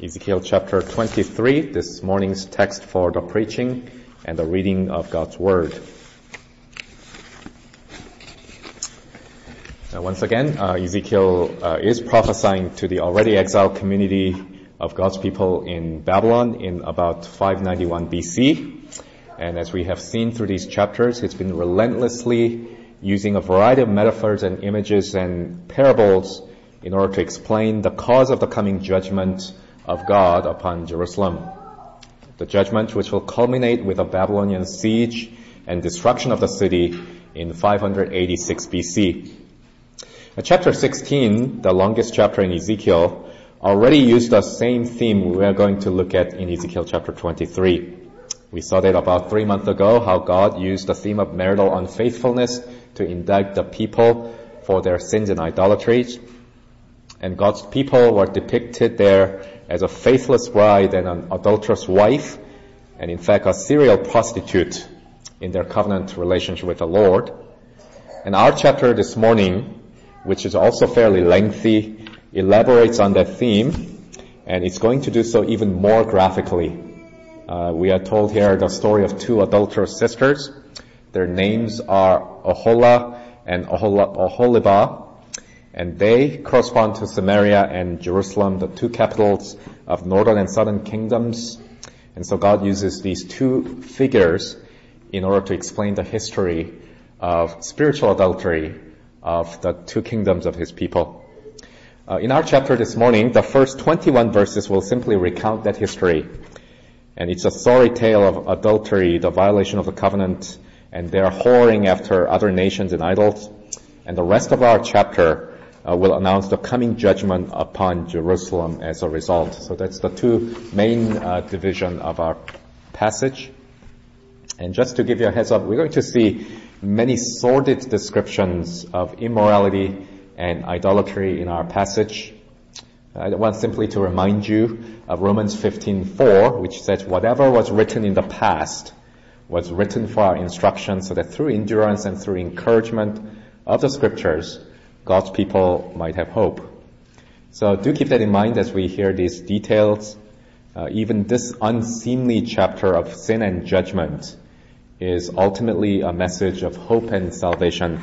Ezekiel chapter 23, this morning's text for the preaching and the reading of God's Word. Now, once again, uh, Ezekiel uh, is prophesying to the already exiled community of God's people in Babylon in about 591 BC. And as we have seen through these chapters, he's been relentlessly using a variety of metaphors and images and parables in order to explain the cause of the coming judgment of God upon Jerusalem. The judgment which will culminate with a Babylonian siege and destruction of the city in 586 BC. Chapter 16, the longest chapter in Ezekiel, already used the same theme we are going to look at in Ezekiel chapter 23. We saw that about three months ago, how God used the theme of marital unfaithfulness to indict the people for their sins and idolatries. And God's people were depicted there as a faithless bride and an adulterous wife, and in fact a serial prostitute in their covenant relationship with the Lord. And our chapter this morning, which is also fairly lengthy, elaborates on that theme, and it's going to do so even more graphically. Uh, we are told here the story of two adulterous sisters. Their names are Oholah and Oholibah, and they correspond to Samaria and Jerusalem, the two capitals of northern and southern kingdoms. And so God uses these two figures in order to explain the history of spiritual adultery of the two kingdoms of his people. Uh, in our chapter this morning, the first 21 verses will simply recount that history. And it's a sorry tale of adultery, the violation of the covenant, and their whoring after other nations and idols. And the rest of our chapter uh, will announce the coming judgment upon Jerusalem as a result. So that's the two main uh, division of our passage. And just to give you a heads up, we're going to see many sordid descriptions of immorality and idolatry in our passage. I want simply to remind you of Romans 15:4, which says, "Whatever was written in the past was written for our instruction, so that through endurance and through encouragement of the scriptures, God's people might have hope. So do keep that in mind as we hear these details. Uh, even this unseemly chapter of sin and judgment is ultimately a message of hope and salvation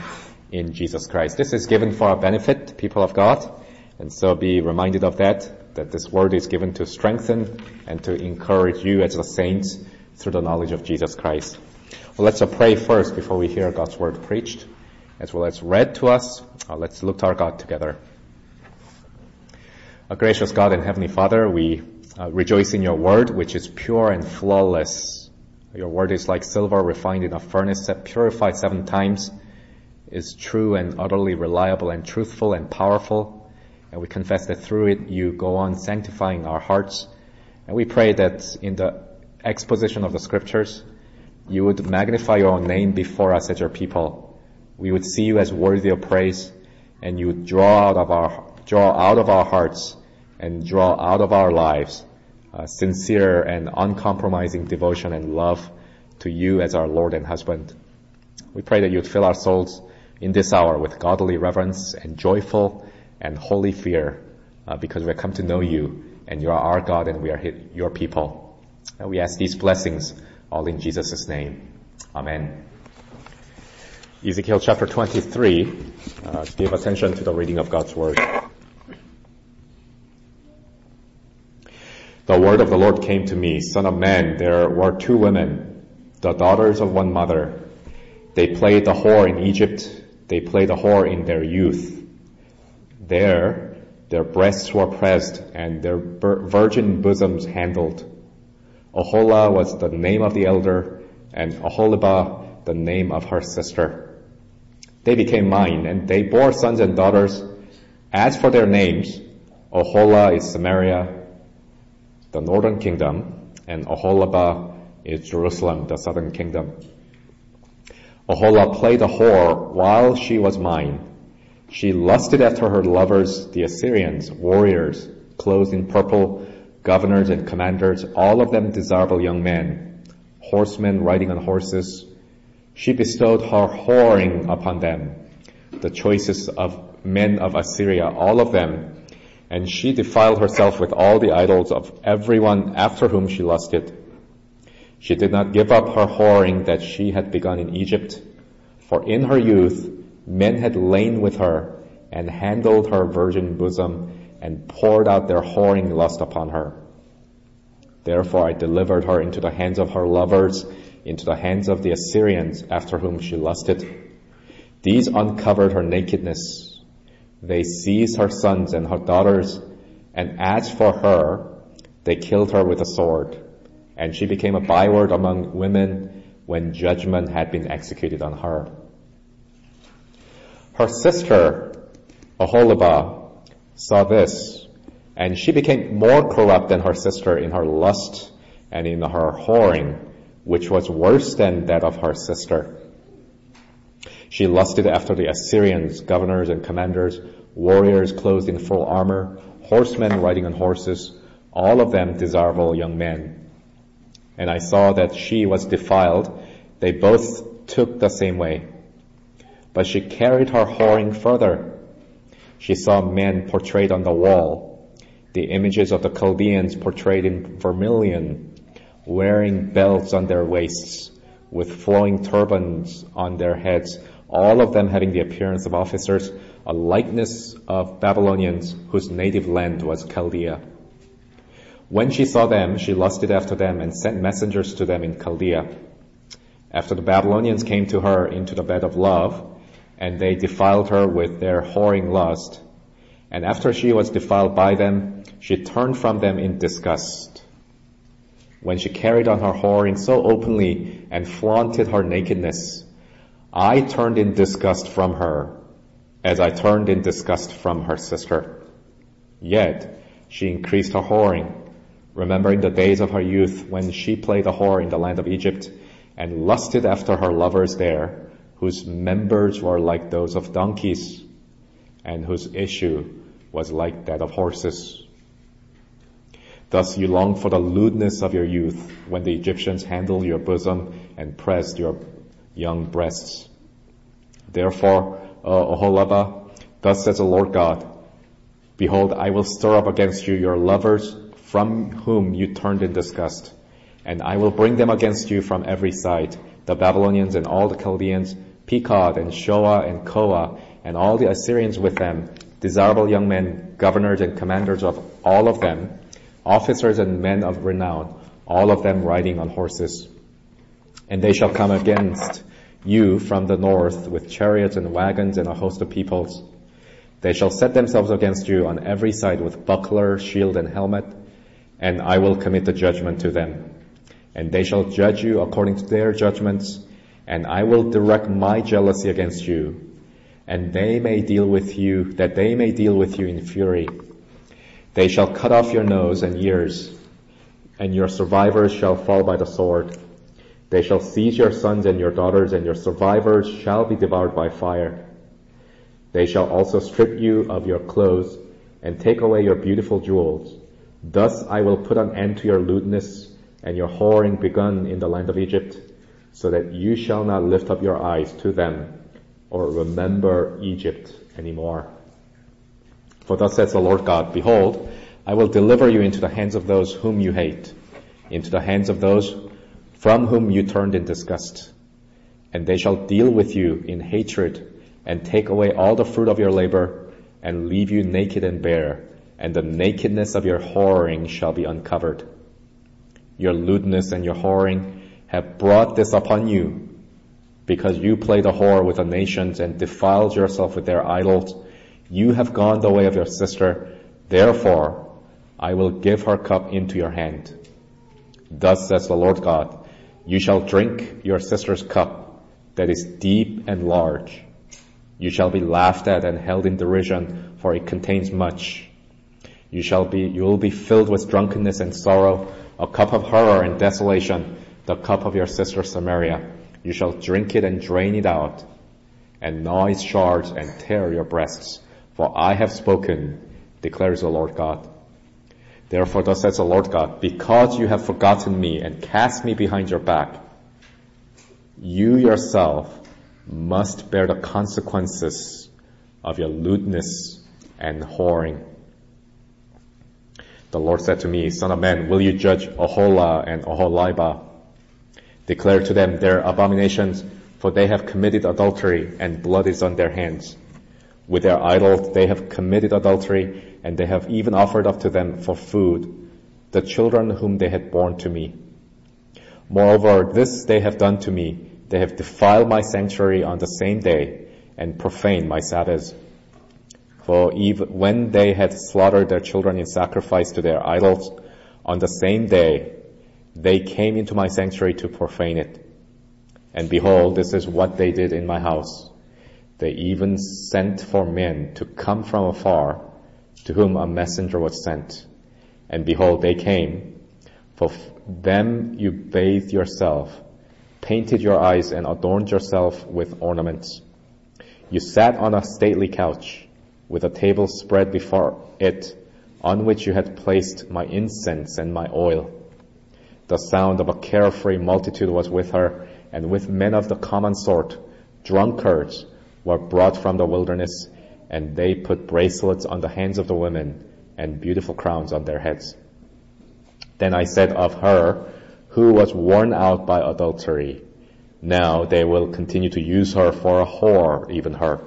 in Jesus Christ. This is given for our benefit, people of God. And so be reminded of that, that this word is given to strengthen and to encourage you as a saint through the knowledge of Jesus Christ. Well, let's pray first before we hear God's word preached as well as read to us. Uh, let's look to our God together. Gracious God and Heavenly Father, we uh, rejoice in your word, which is pure and flawless. Your word is like silver refined in a furnace purified seven times, is true and utterly reliable and truthful and powerful. And we confess that through it you go on sanctifying our hearts. And we pray that in the exposition of the scriptures, you would magnify your own name before us as your people we would see you as worthy of praise, and you would draw out of our draw out of our hearts and draw out of our lives uh, sincere and uncompromising devotion and love to you as our Lord and husband. We pray that you'd fill our souls in this hour with godly reverence and joyful and holy fear, uh, because we have come to know you and you are our God and we are your people. And we ask these blessings all in Jesus' name. Amen. Ezekiel chapter 23. Uh, give attention to the reading of God's word. The word of the Lord came to me, Son of man, there were two women, the daughters of one mother. They played the whore in Egypt. They played the whore in their youth. There, their breasts were pressed and their virgin bosoms handled. Oholah was the name of the elder and Oholibah the name of her sister. They became mine, and they bore sons and daughters. As for their names, Oholah is Samaria, the northern kingdom, and Oholibah is Jerusalem, the southern kingdom. Oholah played a whore while she was mine. She lusted after her lovers, the Assyrians, warriors, clothed in purple, governors and commanders, all of them desirable young men, horsemen riding on horses, she bestowed her whoring upon them, the choicest of men of Assyria, all of them. And she defiled herself with all the idols of everyone after whom she lusted. She did not give up her whoring that she had begun in Egypt, for in her youth men had lain with her and handled her virgin bosom and poured out their whoring lust upon her. Therefore I delivered her into the hands of her lovers, into the hands of the Assyrians after whom she lusted. These uncovered her nakedness. They seized her sons and her daughters, and as for her, they killed her with a sword. And she became a byword among women when judgment had been executed on her. Her sister, Oholibah, saw this, and she became more corrupt than her sister in her lust and in her whoring, which was worse than that of her sister. She lusted after the Assyrians, governors and commanders, warriors clothed in full armor, horsemen riding on horses, all of them desirable young men. And I saw that she was defiled. They both took the same way. But she carried her whoring further. She saw men portrayed on the wall, the images of the Chaldeans portrayed in vermilion, wearing belts on their waists, with flowing turbans on their heads, all of them having the appearance of officers, a likeness of Babylonians whose native land was Chaldea. When she saw them, she lusted after them and sent messengers to them in Chaldea. After the Babylonians came to her into the bed of love, and they defiled her with their whoring lust, and after she was defiled by them, she turned from them in disgust. When she carried on her whoring so openly and flaunted her nakedness, I turned in disgust from her, as I turned in disgust from her sister. Yet she increased her whoring, remembering the days of her youth when she played a whore in the land of Egypt and lusted after her lovers there, whose members were like those of donkeys and whose issue was like that of horses. Thus you long for the lewdness of your youth when the Egyptians handled your bosom and pressed your young breasts. Therefore, uh, Oholibah, thus says the Lord God, Behold, I will stir up against you your lovers from whom you turned in disgust, and I will bring them against you from every side, the Babylonians and all the Chaldeans, Pekod and Shoa and Koa, and all the Assyrians with them, desirable young men, governors and commanders of all of them, officers and men of renown, all of them riding on horses. And they shall come against you from the north with chariots and wagons and a host of peoples. They shall set themselves against you on every side with buckler, shield, and helmet, and I will commit the judgment to them. And they shall judge you according to their judgments, and I will direct my jealousy against you, and they may deal with you, that they may deal with you in fury. They shall cut off your nose and ears, and your survivors shall fall by the sword. They shall seize your sons and your daughters, and your survivors shall be devoured by fire. They shall also strip you of your clothes and take away your beautiful jewels. Thus I will put an end to your lewdness and your whoring begun in the land of Egypt, so that you shall not lift up your eyes to them or remember Egypt anymore. For thus says the Lord God, Behold, I will deliver you into the hands of those whom you hate, into the hands of those from whom you turned in disgust. And they shall deal with you in hatred and take away all the fruit of your labor and leave you naked and bare, and the nakedness of your whoring shall be uncovered. Your lewdness and your whoring have brought this upon you because you played a whore with the nations and defiled yourself with their idols. You have gone the way of your sister. Therefore, I will give her cup into your hand. Thus says the Lord God, you shall drink your sister's cup that is deep and large. You shall be laughed at and held in derision, for it contains much. You shall be, you will be filled with drunkenness and sorrow, a cup of horror and desolation, the cup of your sister Samaria. You shall drink it and drain it out, and gnaw its shards and tear your breasts. For I have spoken, declares the Lord God. Therefore thus says the Lord God, because you have forgotten me and cast me behind your back, you yourself must bear the consequences of your lewdness and whoring. The Lord said to me, Son of man, will you judge Oholah and Oholibah? Declare to them their abominations, for they have committed adultery, and blood is on their hands. With their idols they have committed adultery, and they have even offered up to them for food the children whom they had borne to me. Moreover, this they have done to me. They have defiled my sanctuary on the same day, and profaned my Sabbaths. For even when they had slaughtered their children in sacrifice to their idols, on the same day they came into my sanctuary to profane it. And behold, this is what they did in my house. They even sent for men to come from afar, to whom a messenger was sent. And behold, they came. For them you bathed yourself, painted your eyes, and adorned yourself with ornaments. You sat on a stately couch, with a table spread before it, on which you had placed my incense and my oil. The sound of a carefree multitude was with her, and with men of the common sort, drunkards, were brought from the wilderness, and they put bracelets on the hands of the women and beautiful crowns on their heads. Then I said of her, who was worn out by adultery, now they will continue to use her for a whore, even her.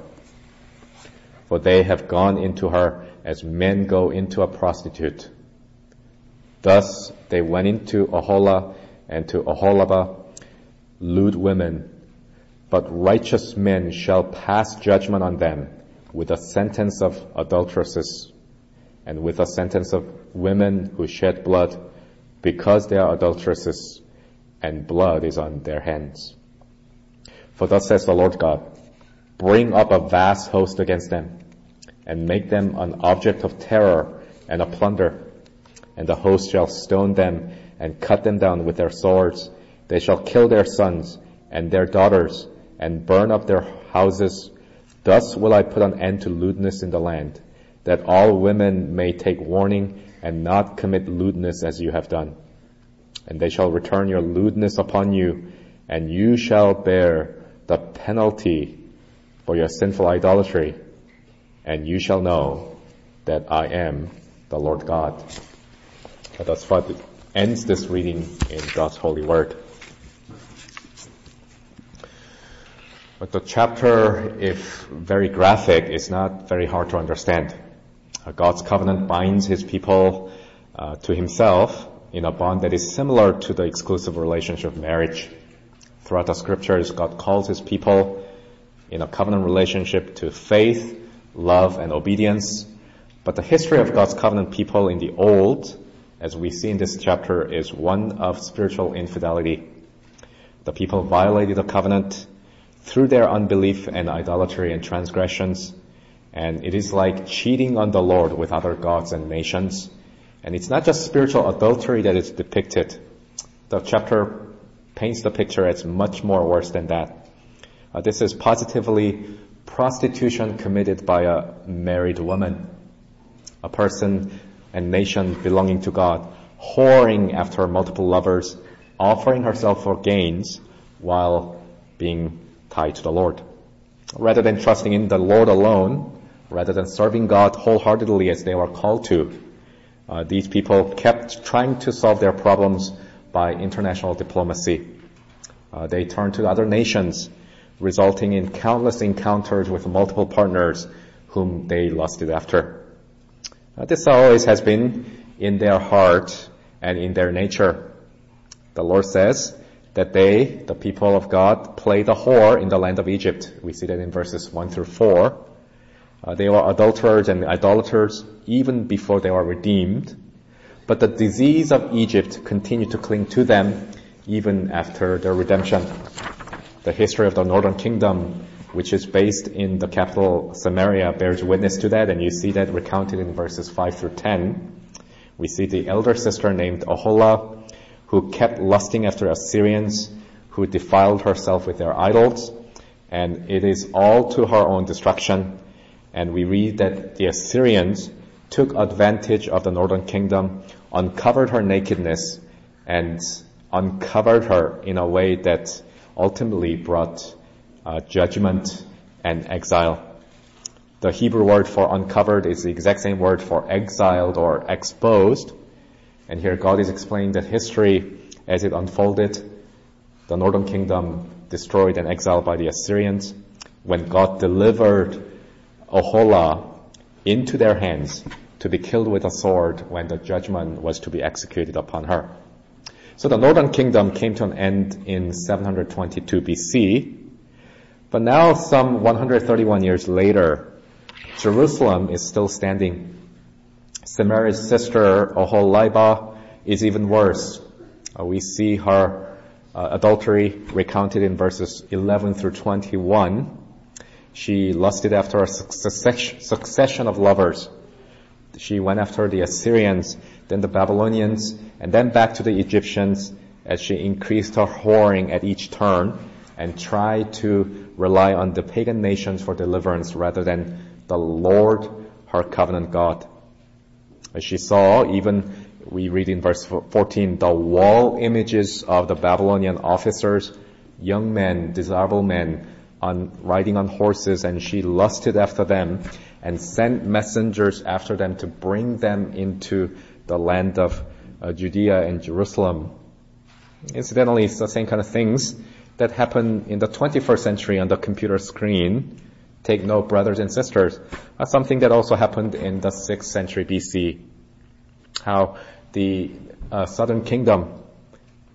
For they have gone into her as men go into a prostitute. Thus they went into Oholah and to Oholibah, lewd women, but righteous men shall pass judgment on them with a sentence of adulteresses and with a sentence of women who shed blood because they are adulteresses and blood is on their hands. For thus says the Lord God, bring up a vast host against them and make them an object of terror and a plunder. And the host shall stone them and cut them down with their swords. They shall kill their sons and their daughters and burn up their houses. Thus will I put an end to lewdness in the land, that all women may take warning and not commit lewdness as you have done. And they shall return your lewdness upon you, and you shall bear the penalty for your sinful idolatry, and you shall know that I am the Lord God. That's what ends this reading in God's holy word. But the chapter, if very graphic, is not very hard to understand. Uh, God's covenant binds his people uh, to himself in a bond that is similar to the exclusive relationship of marriage. Throughout the scriptures, God calls his people in a covenant relationship to faith, love, and obedience. But the history of God's covenant people in the old, as we see in this chapter, is one of spiritual infidelity. The people violated the covenant, through their unbelief and idolatry and transgressions. And it is like cheating on the Lord with other gods and nations. And it's not just spiritual adultery that is depicted. The chapter paints the picture as much more worse than that. Uh, this is positively prostitution committed by a married woman, a person and nation belonging to God, whoring after multiple lovers, offering herself for gains while being to the Lord. Rather than trusting in the Lord alone, rather than serving God wholeheartedly as they were called to, uh, these people kept trying to solve their problems by international diplomacy. Uh, they turned to other nations, resulting in countless encounters with multiple partners whom they lusted after. Uh, this always has been in their heart and in their nature. The Lord says, that they, the people of God, played the whore in the land of Egypt. We see that in verses 1 through 4. Uh, they were adulterers and idolaters even before they were redeemed. But the disease of Egypt continued to cling to them even after their redemption. The history of the northern kingdom, which is based in the capital Samaria, bears witness to that, and you see that recounted in verses 5 through 10. We see the elder sister named Oholah who kept lusting after Assyrians, who defiled herself with their idols, and it is all to her own destruction. And we read that the Assyrians took advantage of the northern kingdom, uncovered her nakedness, and uncovered her in a way that ultimately brought uh, judgment and exile. The Hebrew word for uncovered is the exact same word for exiled or exposed. And here God is explaining that history as it unfolded, the northern kingdom destroyed and exiled by the Assyrians. When God delivered Oholah into their hands to be killed with a sword when the judgment was to be executed upon her. So the northern kingdom came to an end in 722 BC. But now some 131 years later, Jerusalem is still standing. Samaria's sister Oholibah is even worse. Uh, we see her uh, adultery recounted in verses 11 through 21. She lusted after a succession of lovers. She went after the Assyrians, then the Babylonians, and then back to the Egyptians as she increased her whoring at each turn and tried to rely on the pagan nations for deliverance rather than the Lord, her covenant God. As she saw, even we read in verse 14, the wall images of the Babylonian officers, young men, desirable men, on riding on horses, and she lusted after them and sent messengers after them to bring them into the land of uh, Judea and Jerusalem. Incidentally, it's the same kind of things that happen in the 21st century on the computer screen Take note, brothers and sisters, something that also happened in the 6th century BC. How the uh, southern kingdom,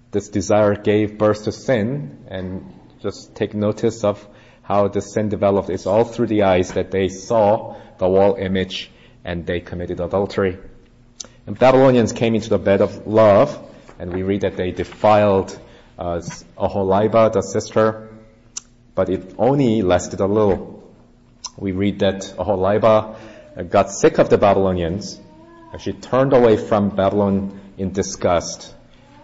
this desire gave birth to sin, and just take notice of how the sin developed. It's all through the eyes that they saw the wall image and they committed adultery. And Babylonians came into the bed of love, and we read that they defiled uh, Oholibah, the sister, but it only lasted a little we read that Oholibah uh, got sick of the Babylonians. She turned away from Babylon in disgust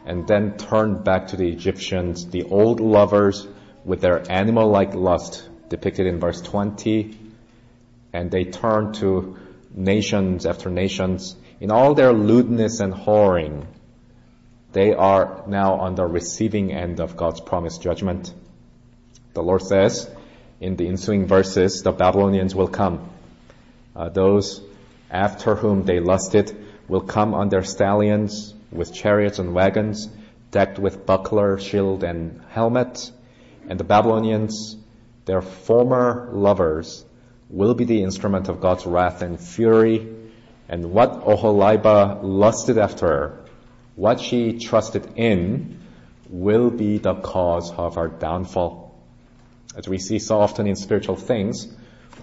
and then turned back to the Egyptians, the old lovers with their animal-like lust depicted in verse 20. And they turned to nations after nations in all their lewdness and whoring. They are now on the receiving end of God's promised judgment. The Lord says, in the ensuing verses, the Babylonians will come. Uh, those after whom they lusted will come on their stallions with chariots and wagons, decked with buckler, shield, and helmet. And the Babylonians, their former lovers, will be the instrument of God's wrath and fury. And what Oholibah lusted after, what she trusted in, will be the cause of her downfall as we see so often in spiritual things,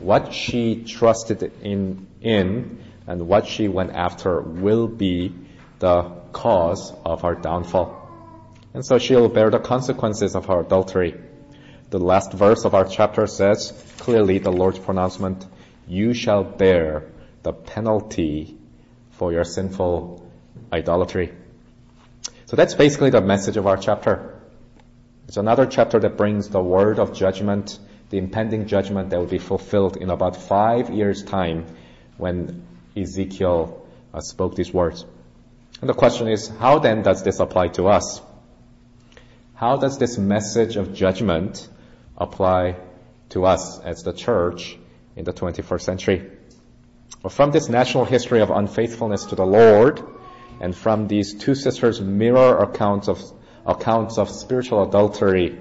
what she trusted in, in and what she went after will be the cause of her downfall. And so she'll bear the consequences of her adultery. The last verse of our chapter says clearly the Lord's pronouncement, you shall bear the penalty for your sinful idolatry. So that's basically the message of our chapter. It's another chapter that brings the word of judgment, the impending judgment that will be fulfilled in about five years' time when Ezekiel uh, spoke these words. And the question is, how then does this apply to us? How does this message of judgment apply to us as the church in the 21st century? Well, from this national history of unfaithfulness to the Lord, and from these two sisters' mirror accounts of accounts of spiritual adultery,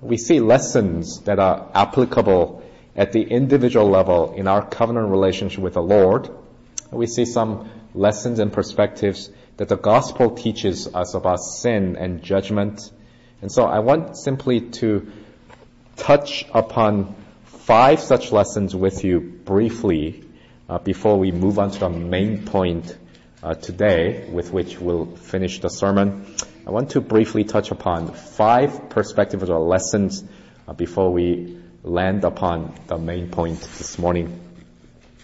we see lessons that are applicable at the individual level in our covenant relationship with the Lord. We see some lessons and perspectives that the gospel teaches us about sin and judgment. And so I want simply to touch upon five such lessons with you briefly uh, before we move on to the main point uh, today with which we'll finish the sermon. I want to briefly touch upon five perspectives or lessons uh, before we land upon the main point this morning.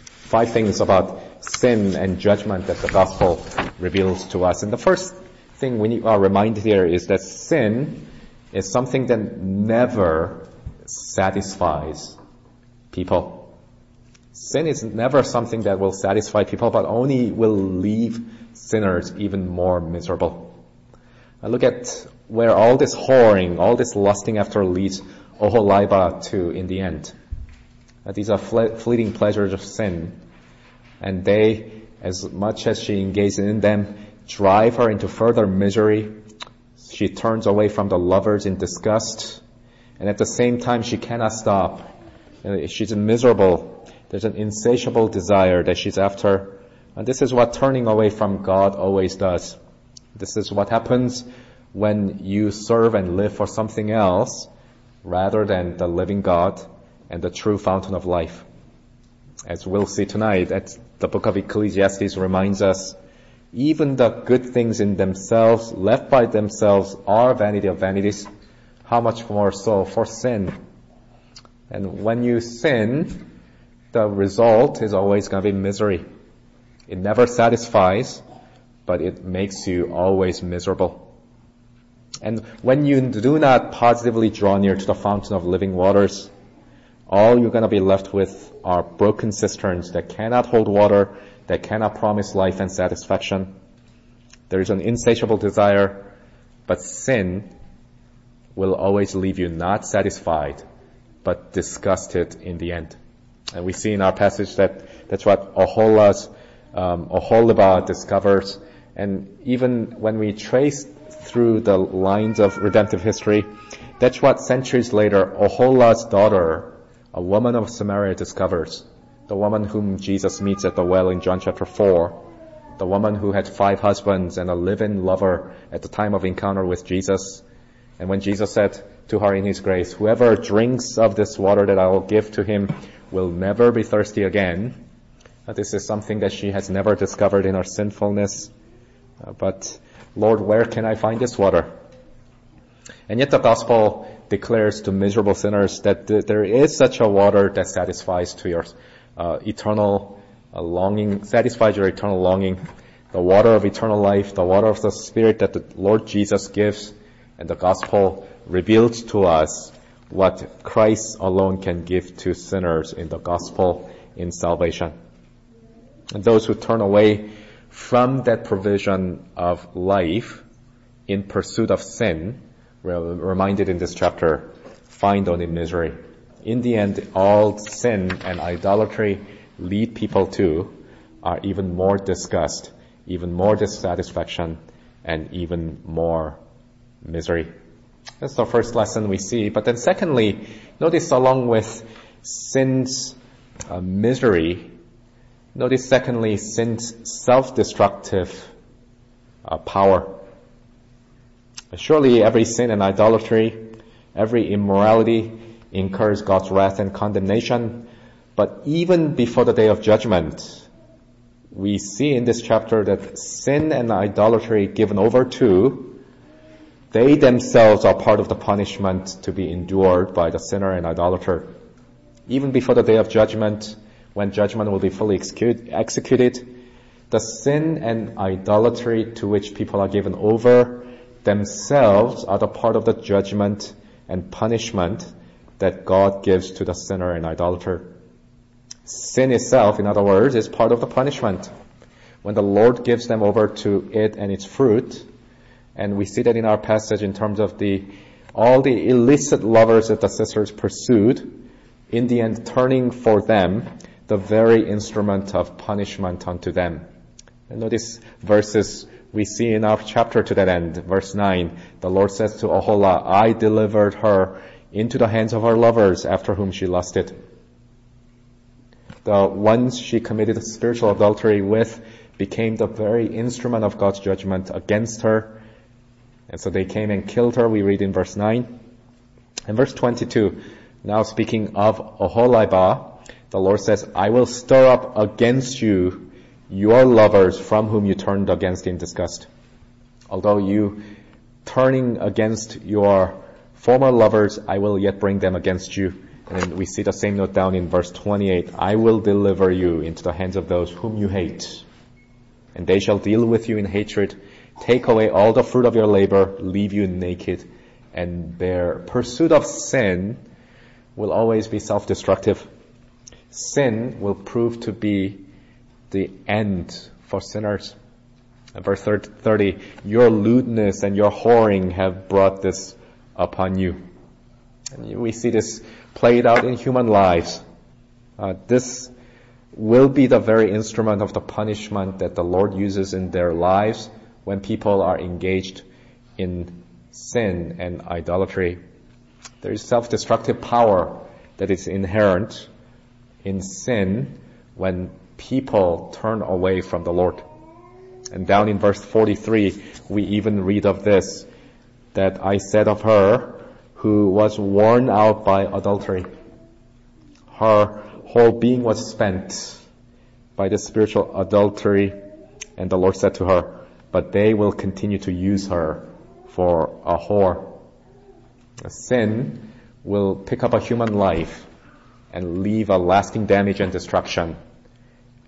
Five things about sin and judgment that the gospel reveals to us. And the first thing we need are reminded here is that sin is something that never satisfies people. Sin is never something that will satisfy people, but only will leave sinners even more miserable. Look at where all this whoring, all this lusting after leads Oholibah to in the end. These are fleeting pleasures of sin. And they, as much as she engages in them, drive her into further misery. She turns away from the lovers in disgust. And at the same time, she cannot stop. Uh, she's miserable. There's an insatiable desire that she's after. And this is what turning away from God always does. This is what happens when you serve and live for something else rather than the living God and the true fountain of life. As we'll see tonight, the book of Ecclesiastes reminds us, even the good things in themselves, left by themselves, are vanity of vanities. How much more so for sin? And when you sin, the result is always going to be misery. It never satisfies, but it makes you always miserable. And when you do not positively draw near to the fountain of living waters, all you're going to be left with are broken cisterns that cannot hold water, that cannot promise life and satisfaction. There is an insatiable desire, but sin will always leave you not satisfied, but disgusted in the end. And we see in our passage that that's what Oholah's, um, Oholibah discovers. And even when we trace through the lines of redemptive history, that's what centuries later Oholah's daughter, a woman of Samaria discovers. The woman whom Jesus meets at the well in John chapter 4. The woman who had five husbands and a live-in lover at the time of encounter with Jesus. And when Jesus said to her in his grace, whoever drinks of this water that I will give to him will never be thirsty again. This is something that she has never discovered in her sinfulness. Uh, but Lord, where can I find this water? And yet the gospel declares to miserable sinners that th- there is such a water that satisfies to your uh, eternal uh, longing, satisfies your eternal longing, the water of eternal life, the water of the Spirit that the Lord Jesus gives, and the gospel reveals to us what Christ alone can give to sinners in the gospel in salvation. And those who turn away from that provision of life in pursuit of sin, we're reminded in this chapter, find only misery. In the end, all sin and idolatry lead people to are even more disgust, even more dissatisfaction, and even more misery. That's the first lesson we see. But then secondly, notice along with sin's uh, misery Notice secondly, sin's self-destructive uh, power. Surely every sin and idolatry, every immorality incurs God's wrath and condemnation. But even before the day of judgment, we see in this chapter that sin and idolatry given over to, they themselves are part of the punishment to be endured by the sinner and idolater. Even before the day of judgment, when judgment will be fully execute, executed, the sin and idolatry to which people are given over themselves are the part of the judgment and punishment that God gives to the sinner and idolater. Sin itself, in other words, is part of the punishment. When the Lord gives them over to it and its fruit, and we see that in our passage in terms of the all the illicit lovers that the sisters pursued, in the end turning for them the very instrument of punishment unto them. And notice verses we see in our chapter to that end, verse 9. The Lord says to Oholah, I delivered her into the hands of her lovers after whom she lusted. The ones she committed spiritual adultery with became the very instrument of God's judgment against her. And so they came and killed her, we read in verse 9. And verse 22, now speaking of Oholibah, the Lord says, I will stir up against you your lovers from whom you turned against in disgust. Although you turning against your former lovers, I will yet bring them against you. And we see the same note down in verse 28. I will deliver you into the hands of those whom you hate. And they shall deal with you in hatred, take away all the fruit of your labor, leave you naked, and their pursuit of sin will always be self-destructive sin will prove to be the end for sinners. And verse 30, your lewdness and your whoring have brought this upon you. And we see this played out in human lives. Uh, this will be the very instrument of the punishment that the Lord uses in their lives when people are engaged in sin and idolatry. There is self-destructive power that is inherent in sin when people turn away from the Lord. And down in verse 43, we even read of this, that I said of her who was worn out by adultery. Her whole being was spent by the spiritual adultery, and the Lord said to her, but they will continue to use her for a whore. Sin will pick up a human life and leave a lasting damage and destruction.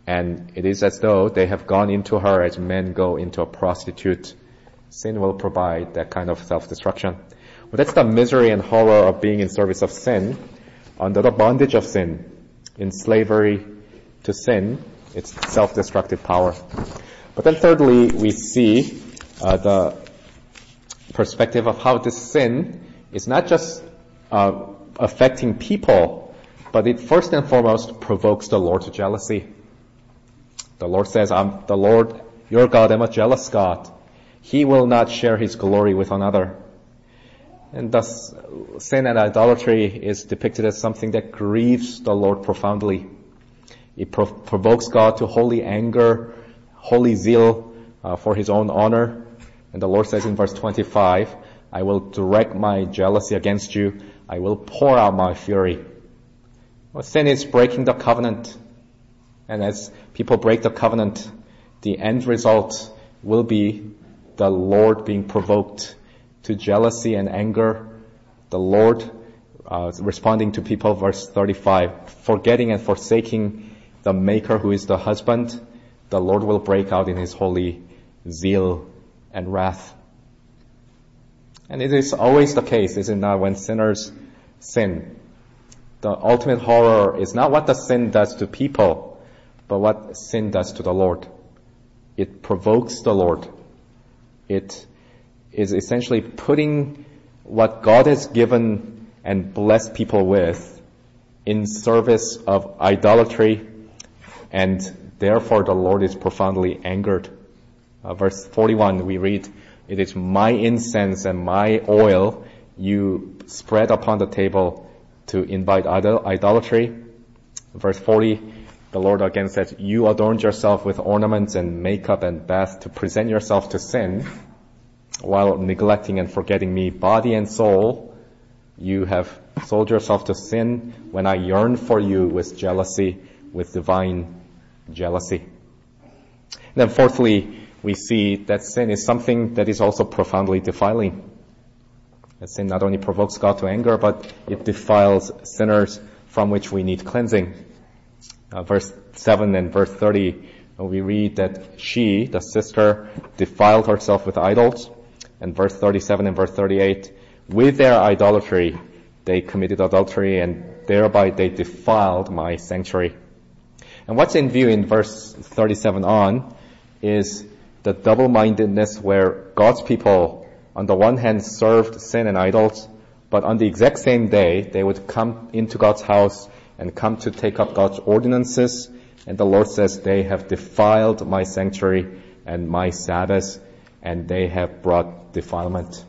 And it is as though they have gone into her as men go into a prostitute. Sin will provide that kind of self-destruction. Well, that's the misery and horror of being in service of sin, under the bondage of sin, in slavery to sin, its self-destructive power. But then thirdly, we see uh, the perspective of how this sin is not just uh, affecting people, but it first and foremost provokes the Lord's jealousy. The Lord says, I'm the Lord, your God, am a jealous God. He will not share his glory with another. And thus, sin and idolatry is depicted as something that grieves the Lord profoundly. It provokes God to holy anger, holy zeal uh, for his own honor. And the Lord says in verse 25, I will direct my jealousy against you. I will pour out my fury. Well, sin is breaking the covenant. And as people break the covenant, the end result will be the Lord being provoked to jealousy and anger. The Lord uh, responding to people, verse 35, forgetting and forsaking the maker who is the husband, the Lord will break out in his holy zeal and wrath. And it is always the case, is it not, when sinners sin? The ultimate horror is not what the sin does to people, but what sin does to the Lord. It provokes the Lord. It is essentially putting what God has given and blessed people with in service of idolatry and therefore the Lord is profoundly angered. Uh, verse 41 we read, it is my incense and my oil you spread upon the table to invite idolatry. Verse 40, the Lord again says, you adorned yourself with ornaments and makeup and bath to present yourself to sin while neglecting and forgetting me, body and soul. You have sold yourself to sin when I yearn for you with jealousy, with divine jealousy. And then fourthly, we see that sin is something that is also profoundly defiling. That sin not only provokes God to anger, but it defiles sinners from which we need cleansing. Uh, verse 7 and verse 30, we read that she, the sister, defiled herself with idols. And verse 37 and verse 38, with their idolatry, they committed adultery and thereby they defiled my sanctuary. And what's in view in verse 37 on is the double-mindedness where God's people, on the one hand, served sin and idols, but on the exact same day, they would come into God's house and come to take up God's ordinances. And the Lord says, they have defiled my sanctuary and my Sabbath, and they have brought defilement.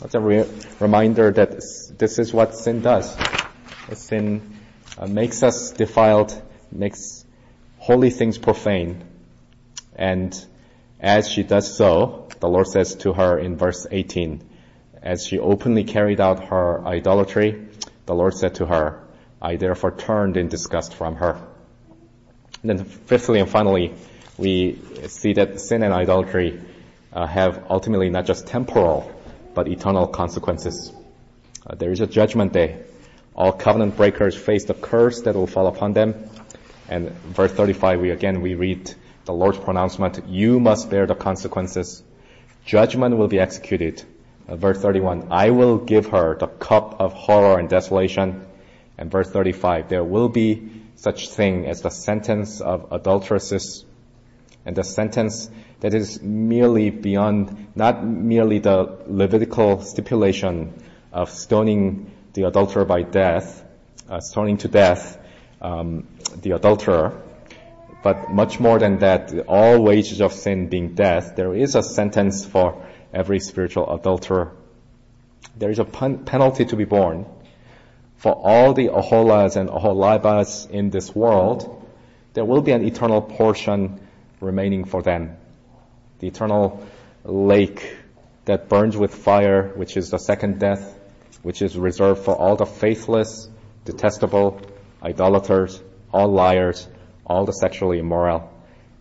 That's a re- reminder that this is what sin does. Sin uh, makes us defiled makes holy things profane. And as she does so, the Lord says to her in verse 18, as she openly carried out her idolatry, the Lord said to her, I therefore turned in disgust from her. And then fifthly and finally, we see that sin and idolatry uh, have ultimately not just temporal, but eternal consequences. Uh, there is a judgment day. All covenant breakers face the curse that will fall upon them. And verse 35, we again, we read the Lord's pronouncement, you must bear the consequences. Judgment will be executed. Uh, verse 31, I will give her the cup of horror and desolation. And verse 35, there will be such thing as the sentence of adulteresses and the sentence that is merely beyond, not merely the Levitical stipulation of stoning the adulterer by death, uh, stoning to death, um, the adulterer. But much more than that, all wages of sin being death, there is a sentence for every spiritual adulterer. There is a pen- penalty to be borne for all the Oholas and Oholibas in this world. There will be an eternal portion remaining for them. The eternal lake that burns with fire, which is the second death, which is reserved for all the faithless, detestable, idolaters, all liars, all the sexually immoral.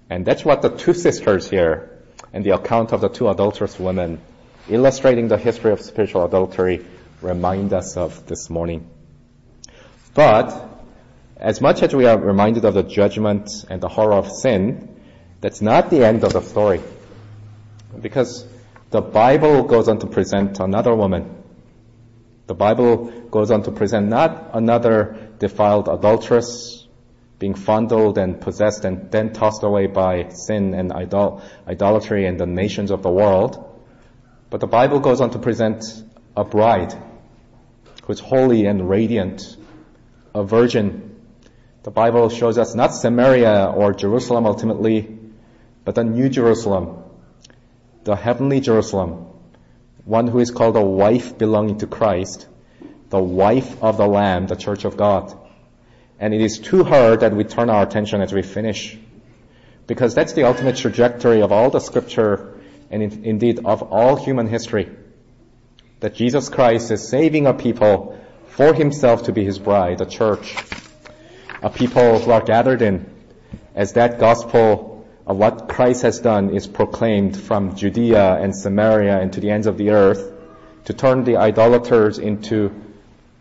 And that's what the two sisters here and the account of the two adulterous women illustrating the history of spiritual adultery remind us of this morning. But as much as we are reminded of the judgment and the horror of sin, that's not the end of the story. Because the Bible goes on to present another woman. The Bible goes on to present not another defiled adulteress being fondled and possessed and then tossed away by sin and idol- idolatry and the nations of the world. But the Bible goes on to present a bride who's holy and radiant, a virgin. The Bible shows us not Samaria or Jerusalem ultimately, but the New Jerusalem, the heavenly Jerusalem, one who is called a wife belonging to Christ, the wife of the Lamb, the church of God. And it is to her that we turn our attention as we finish. Because that's the ultimate trajectory of all the scripture and in, indeed of all human history. That Jesus Christ is saving a people for himself to be his bride, the church. A people who are gathered in as that gospel of what Christ has done is proclaimed from Judea and Samaria and to the ends of the earth to turn the idolaters into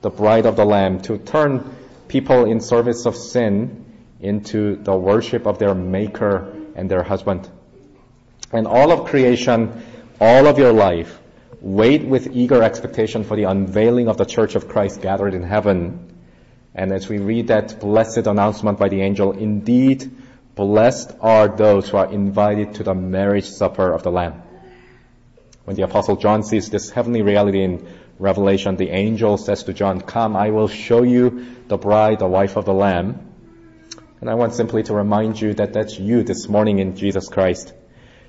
the bride of the Lamb, to turn people in service of sin into the worship of their maker and their husband. And all of creation, all of your life, wait with eager expectation for the unveiling of the church of Christ gathered in heaven. And as we read that blessed announcement by the angel, indeed, blessed are those who are invited to the marriage supper of the Lamb. When the apostle John sees this heavenly reality in Revelation, the angel says to John, come, I will show you the bride, the wife of the Lamb. And I want simply to remind you that that's you this morning in Jesus Christ.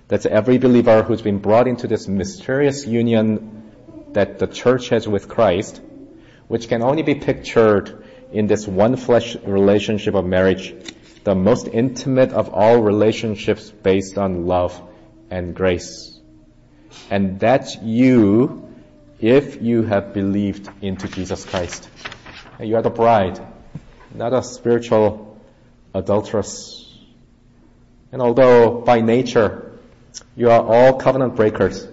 That's every believer who's been brought into this mysterious union that the church has with Christ, which can only be pictured in this one flesh relationship of marriage, the most intimate of all relationships based on love and grace. And that's you if you have believed into Jesus Christ. You are the bride, not a spiritual adulteress. And although by nature you are all covenant breakers,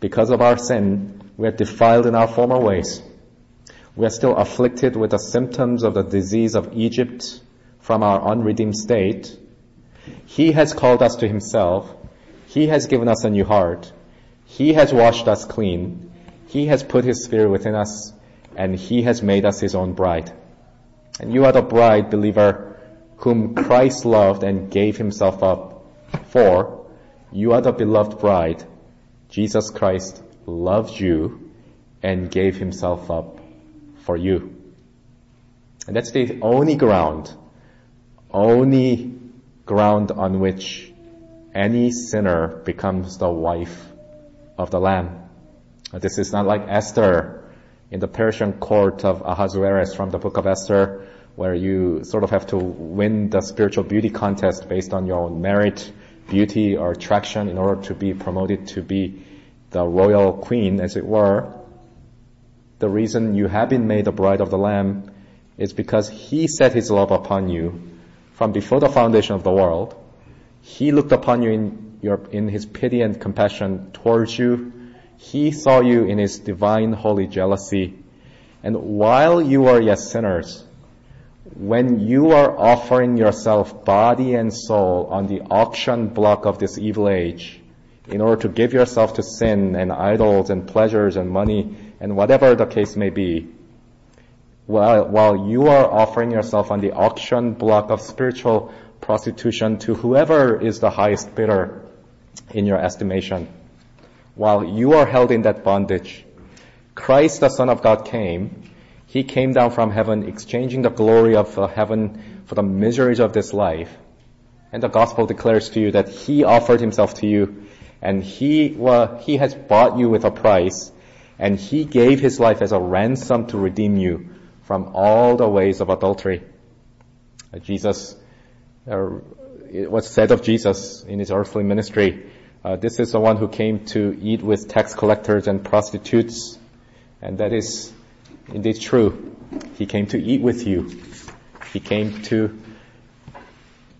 because of our sin, we are defiled in our former ways. We are still afflicted with the symptoms of the disease of Egypt from our unredeemed state. He has called us to himself. He has given us a new heart. He has washed us clean. He has put His Spirit within us and He has made us His own bride. And you are the bride, believer, whom Christ loved and gave Himself up for. You are the beloved bride. Jesus Christ loved you and gave Himself up for you. And that's the only ground, only ground on which any sinner becomes the wife of the Lamb. Uh, this is not like Esther in the Persian court of Ahasuerus from the book of Esther, where you sort of have to win the spiritual beauty contest based on your own merit, beauty, or attraction in order to be promoted to be the royal queen, as it were. The reason you have been made the bride of the Lamb is because He set His love upon you from before the foundation of the world. He looked upon you in your, in His pity and compassion towards you he saw you in His divine holy jealousy. And while you are yet sinners, when you are offering yourself body and soul on the auction block of this evil age, in order to give yourself to sin and idols and pleasures and money and whatever the case may be, while, while you are offering yourself on the auction block of spiritual prostitution to whoever is the highest bidder in your estimation, while you are held in that bondage, Christ the Son of God came, He came down from heaven, exchanging the glory of heaven for the miseries of this life. And the gospel declares to you that He offered Himself to you, and He, well, He has bought you with a price, and He gave His life as a ransom to redeem you from all the ways of adultery. Uh, Jesus, uh, it was said of Jesus in His earthly ministry, uh, this is the one who came to eat with tax collectors and prostitutes, and that is indeed true. He came to eat with you. He came to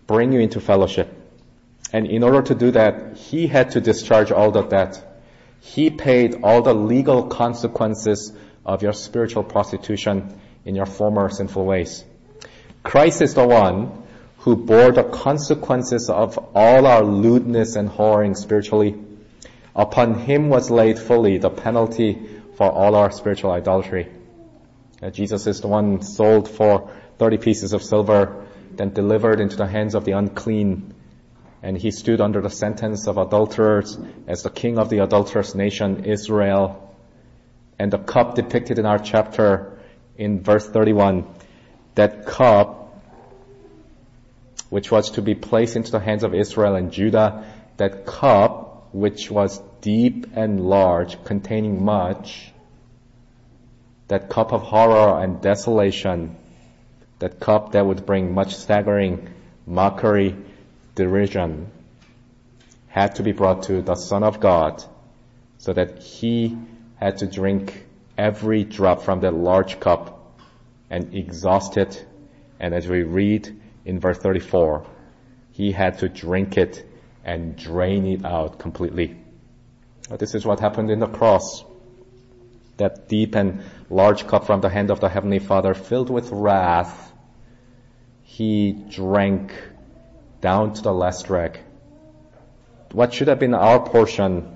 bring you into fellowship. And in order to do that, he had to discharge all the debt. He paid all the legal consequences of your spiritual prostitution in your former sinful ways. Christ is the one who bore the consequences of all our lewdness and whoring spiritually. Upon him was laid fully the penalty for all our spiritual idolatry. Uh, Jesus is the one sold for 30 pieces of silver, then delivered into the hands of the unclean. And he stood under the sentence of adulterers as the king of the adulterous nation, Israel. And the cup depicted in our chapter in verse 31, that cup, which was to be placed into the hands of Israel and Judah, that cup, which was deep and large, containing much, that cup of horror and desolation, that cup that would bring much staggering, mockery, derision, had to be brought to the Son of God so that he had to drink every drop from that large cup and exhaust it. And as we read in verse 34, he had to drink it and drain it out completely. This is what happened in the cross that deep and large cup from the hand of the Heavenly Father filled with wrath, he drank down to the last rag. What should have been our portion,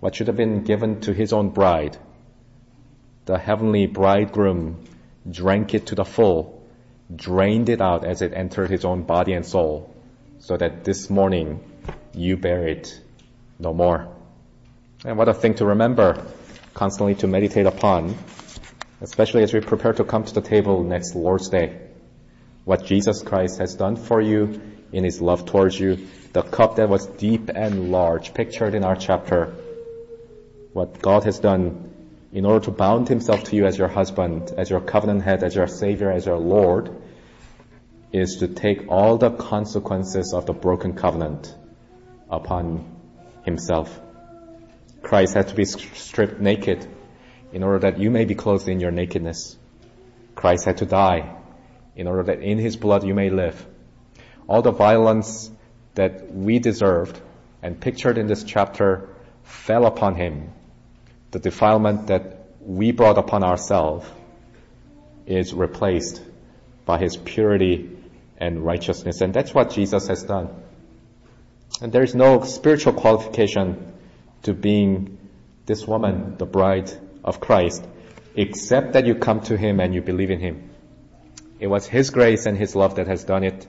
what should have been given to his own bride, the heavenly bridegroom drank it to the full, drained it out as it entered his own body and soul, so that this morning you bear it no more. And what a thing to remember constantly to meditate upon, especially as we prepare to come to the table next Lord's Day. What Jesus Christ has done for you in his love towards you, the cup that was deep and large, pictured in our chapter, what God has done in order to bound himself to you as your husband, as your covenant head, as your savior, as your Lord, is to take all the consequences of the broken covenant upon himself. Christ had to be stripped naked in order that you may be clothed in your nakedness. Christ had to die in order that in his blood you may live. All the violence that we deserved and pictured in this chapter fell upon him. The defilement that we brought upon ourselves is replaced by his purity and righteousness. And that's what Jesus has done. And there is no spiritual qualification to being this woman, the bride of Christ, except that you come to Him and you believe in Him. It was His grace and His love that has done it.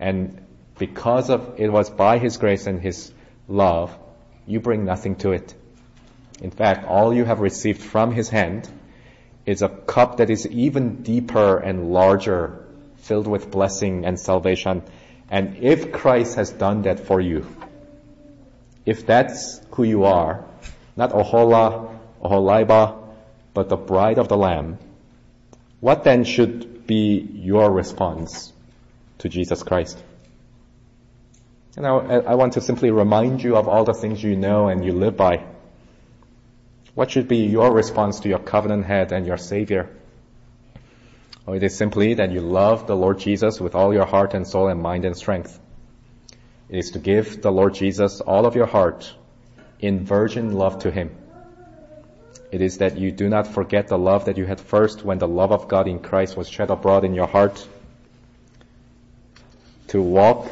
And because of it was by His grace and His love, you bring nothing to it. In fact, all you have received from His hand is a cup that is even deeper and larger, filled with blessing and salvation. And if Christ has done that for you, if that's who you are, not Oholah, Oholibah, but the bride of the Lamb, what then should be your response to Jesus Christ? And I, I want to simply remind you of all the things you know and you live by. What should be your response to your covenant head and your Savior? Or it is simply that you love the Lord Jesus with all your heart and soul and mind and strength. It is to give the Lord Jesus all of your heart in virgin love to Him. It is that you do not forget the love that you had first when the love of God in Christ was shed abroad in your heart. To walk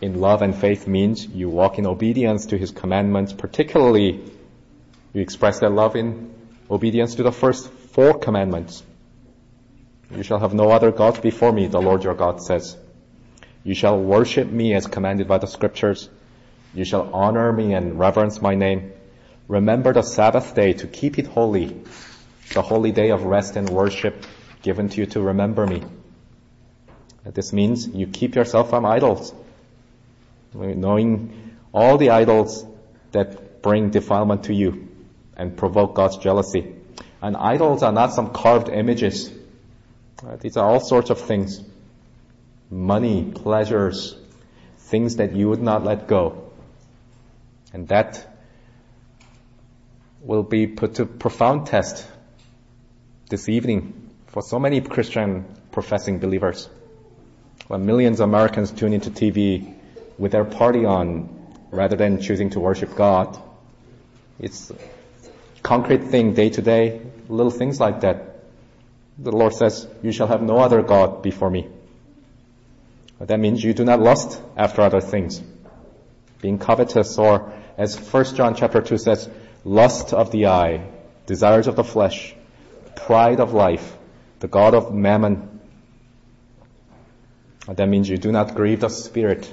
in love and faith means you walk in obedience to His commandments, particularly you express that love in obedience to the first four commandments. You shall have no other gods before me, the Lord your God says. You shall worship me as commanded by the scriptures. You shall honor me and reverence my name. Remember the Sabbath day to keep it holy. the holy day of rest and worship given to you to remember me. This means you keep yourself from idols, knowing all the idols that bring defilement to you and provoke God's jealousy. And idols are not some carved images. Uh, these are all sorts of things. Money, pleasures, things that you would not let go. And that will be put to profound test this evening for so many Christian professing believers. When millions of Americans tune into TV with their party on rather than choosing to worship God, it's concrete thing day to day, little things like that. The Lord says, you shall have no other God before me. That means you do not lust after other things. Being covetous or as 1 John chapter 2 says, lust of the eye, desires of the flesh, pride of life, the God of mammon. That means you do not grieve the Spirit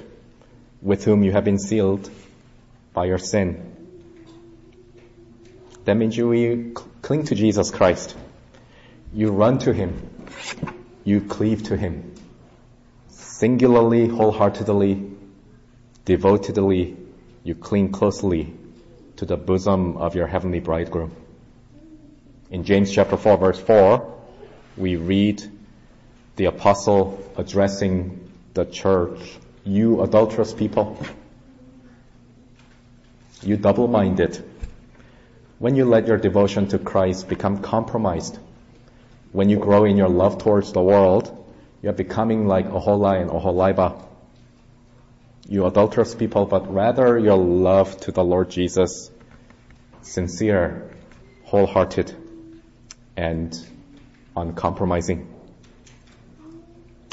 with whom you have been sealed by your sin. That means you cling to Jesus Christ. You run to Him. You cleave to Him. Singularly, wholeheartedly, devotedly, you cling closely to the bosom of your heavenly bridegroom. In James chapter 4 verse 4, we read the apostle addressing the church, you adulterous people, you double-minded, when you let your devotion to Christ become compromised, when you grow in your love towards the world, you're becoming like Oholah and Oholibah. You adulterous people, but rather your love to the Lord Jesus, sincere, wholehearted, and uncompromising.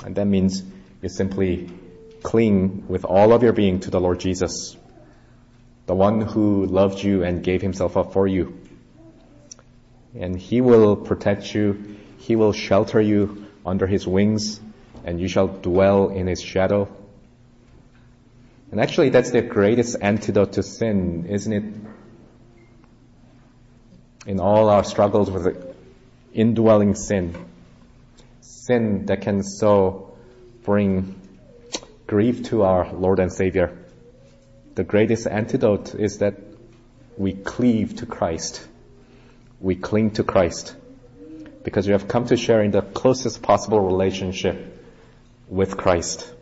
And that means you simply cling with all of your being to the Lord Jesus the one who loved you and gave himself up for you. And he will protect you. He will shelter you under his wings and you shall dwell in his shadow. And actually that's the greatest antidote to sin, isn't it? In all our struggles with indwelling sin. Sin that can so bring grief to our Lord and Savior the greatest antidote is that we cleave to Christ. We cling to Christ because we have come to share in the closest possible relationship with Christ.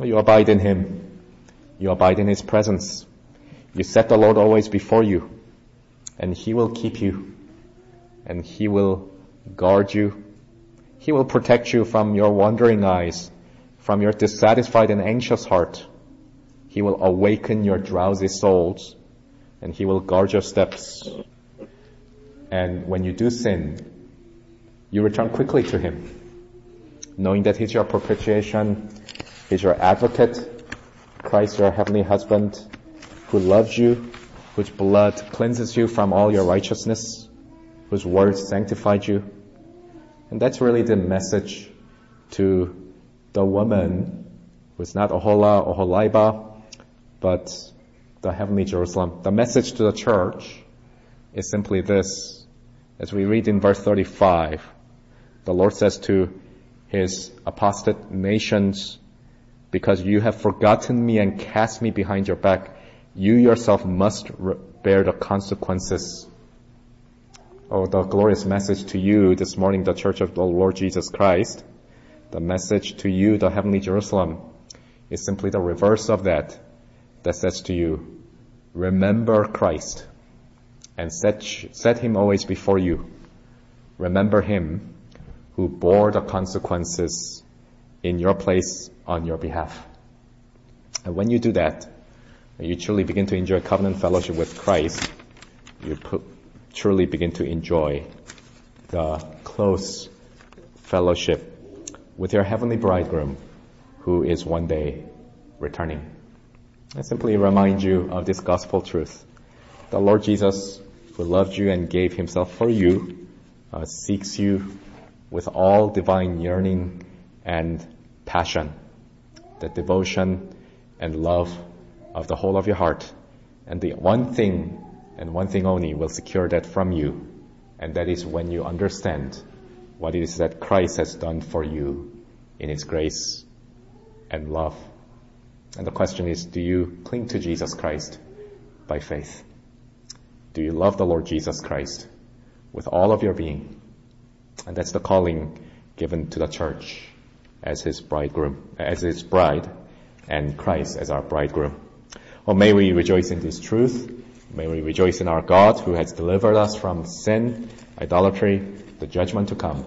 You abide in Him. You abide in His presence. You set the Lord always before you and He will keep you and He will guard you. He will protect you from your wandering eyes, from your dissatisfied and anxious heart, he will awaken your drowsy souls and He will guard your steps. And when you do sin, you return quickly to Him, knowing that He's your propitiation, He's your advocate, Christ your heavenly husband, who loves you, whose blood cleanses you from all your righteousness, whose word sanctified you. And that's really the message to the woman who's not Oholah, Oholibah, but the heavenly Jerusalem. The message to the church is simply this. As we read in verse 35, the Lord says to his apostate nations, because you have forgotten me and cast me behind your back, you yourself must bear the consequences. Oh, the glorious message to you this morning, the church of the Lord Jesus Christ. The message to you, the heavenly Jerusalem, is simply the reverse of that that says to you, remember Christ and set, set him always before you. Remember him who bore the consequences in your place on your behalf. And when you do that, you truly begin to enjoy covenant fellowship with Christ. You truly begin to enjoy the close fellowship with your heavenly bridegroom who is one day returning. I simply remind you of this gospel truth. The Lord Jesus, who loved you and gave himself for you, uh, seeks you with all divine yearning and passion, the devotion and love of the whole of your heart. And the one thing and one thing only will secure that from you And that is when you understand what it is that Christ has done for you in His grace and love. And the question is, do you cling to Jesus Christ by faith? Do you love the Lord Jesus Christ with all of your being? And that's the calling given to the church as His bridegroom, as His bride, and Christ as our bridegroom. Oh, may we rejoice in this truth. May we rejoice in our God who has delivered us from sin, idolatry, the judgment to come.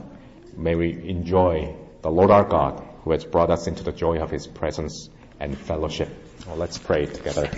May we enjoy the Lord our God who has brought us into the joy of His presence and fellowship. Well, let's pray together.